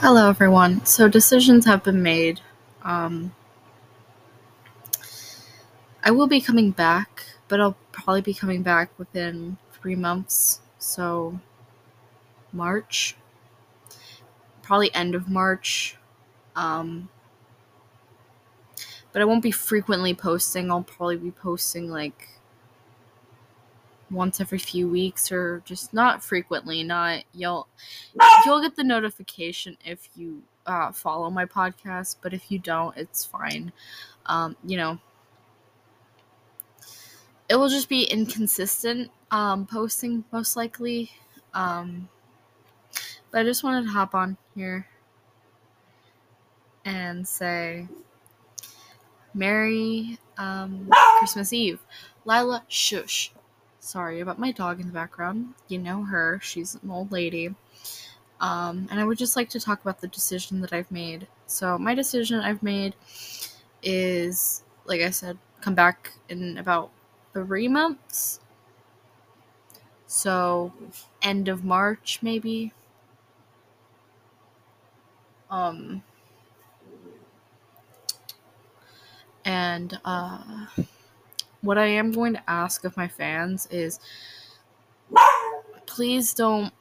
Hello, everyone. So, decisions have been made. Um, I will be coming back, but I'll probably be coming back within three months. So, March, probably end of March. Um, but I won't be frequently posting. I'll probably be posting like once every few weeks or just not frequently not you'll you'll get the notification if you uh, follow my podcast but if you don't it's fine. Um, you know it will just be inconsistent um, posting most likely. Um, but i just wanted to hop on here and say merry um, christmas eve. Lila shush Sorry about my dog in the background. You know her, she's an old lady. Um, and I would just like to talk about the decision that I've made. So, my decision I've made is, like I said, come back in about three months. So, end of March, maybe. Um, and, uh, what I am going to ask of my fans is please don't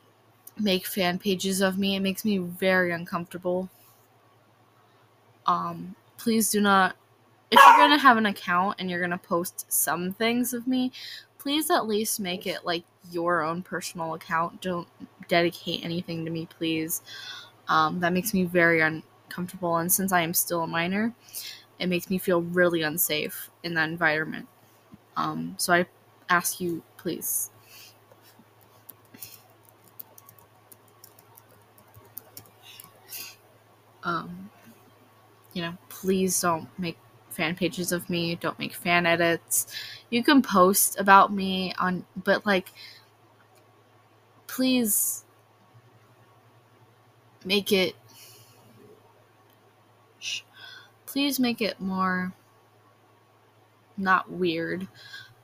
make fan pages of me. It makes me very uncomfortable. Um, please do not if you're going to have an account and you're going to post some things of me, please at least make it like your own personal account. Don't dedicate anything to me, please. Um, that makes me very uncomfortable. And since I am still a minor, it makes me feel really unsafe in that environment. Um, so I ask you, please. Um, you know, please don't make fan pages of me. Don't make fan edits. You can post about me on, but like, please make it. Please make it more not weird.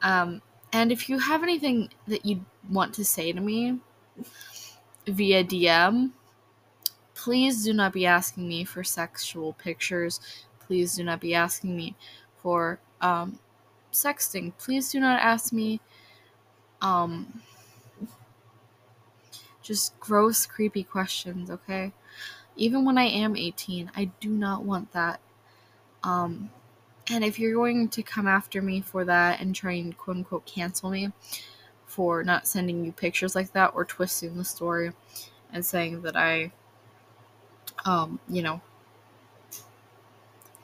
Um, and if you have anything that you want to say to me via DM, please do not be asking me for sexual pictures. Please do not be asking me for um, sexting. Please do not ask me um, just gross, creepy questions, okay? Even when I am 18, I do not want that. Um, and if you're going to come after me for that and try and quote unquote cancel me for not sending you pictures like that or twisting the story and saying that I, um, you know,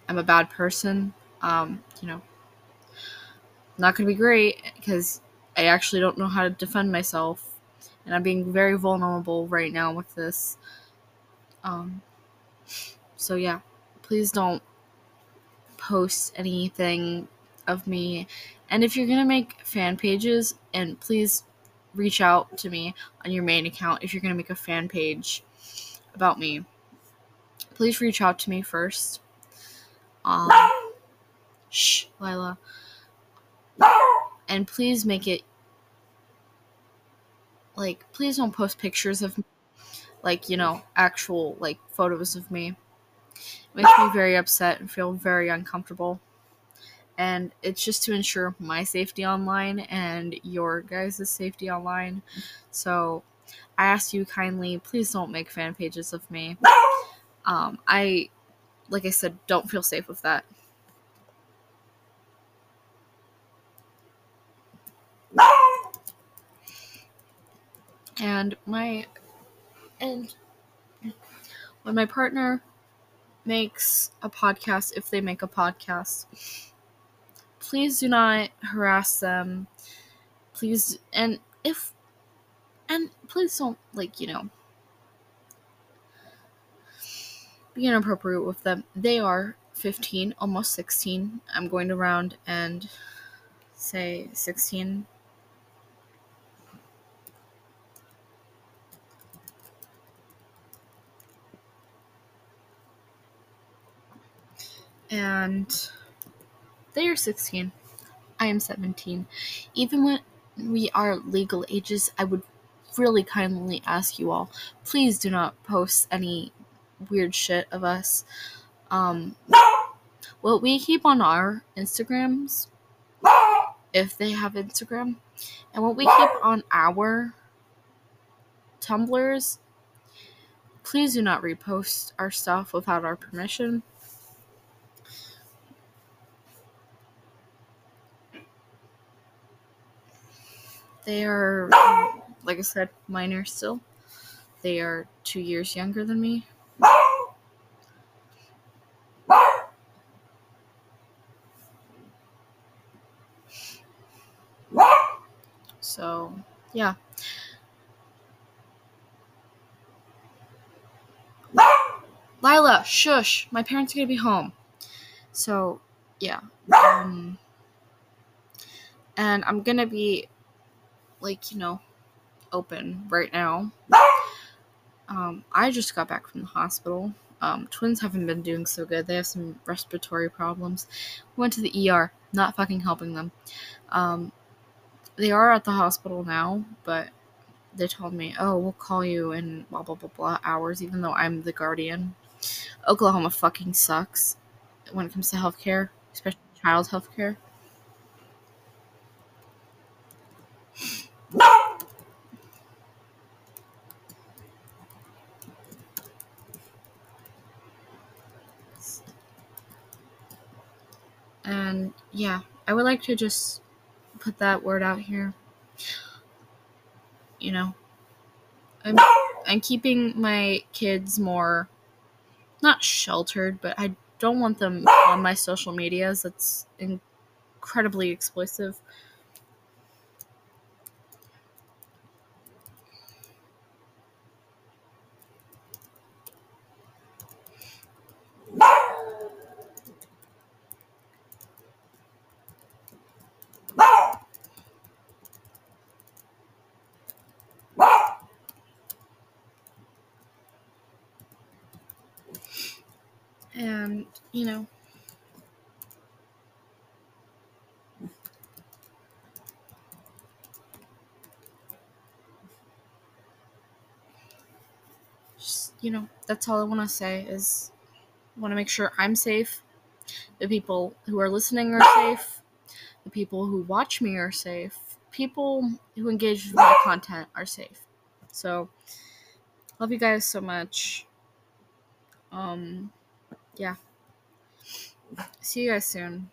I'm a bad person, um, you know, not to be great because I actually don't know how to defend myself. And I'm being very vulnerable right now with this. Um, so, yeah, please don't post anything of me. And if you're going to make fan pages, and please reach out to me on your main account if you're going to make a fan page about me. Please reach out to me first. Um, shh, Lila. And please make it like please don't post pictures of me, like you know actual like photos of me makes me very upset and feel very uncomfortable. And it's just to ensure my safety online and your guys' safety online. So I ask you kindly, please don't make fan pages of me. Um, I, like I said, don't feel safe with that. And my, and when my partner makes a podcast, if they make a podcast, please do not harass them. Please, and if, and please don't, like, you know, be inappropriate with them. They are 15, almost 16. I'm going to round and say 16 and they are 16. I am 17. Even when we are legal ages, I would really kindly ask you all please do not post any weird shit of us. Um, what we keep on our Instagrams, if they have Instagram, and what we keep on our Tumblrs, please do not repost our stuff without our permission. They are, like I said, minor still. They are two years younger than me. So, yeah. Lila, shush. My parents are gonna be home. So, yeah. Um, and I'm gonna be, like, you know, open right now. Um, I just got back from the hospital. Um, twins haven't been doing so good. They have some respiratory problems. Went to the ER, not fucking helping them. Um, they are at the hospital now, but they told me, oh, we'll call you in blah blah blah blah hours, even though I'm the guardian. Oklahoma fucking sucks when it comes to healthcare, especially child healthcare. And yeah, I would like to just put that word out here. You know, I'm I'm keeping my kids more not sheltered, but I don't want them on my social medias. That's incredibly explosive. And, you know, just, you know, that's all I want to say is want to make sure I'm safe. The people who are listening are safe. The people who watch me are safe. People who engage with my content are safe. So, love you guys so much. Um, yeah. See you guys soon.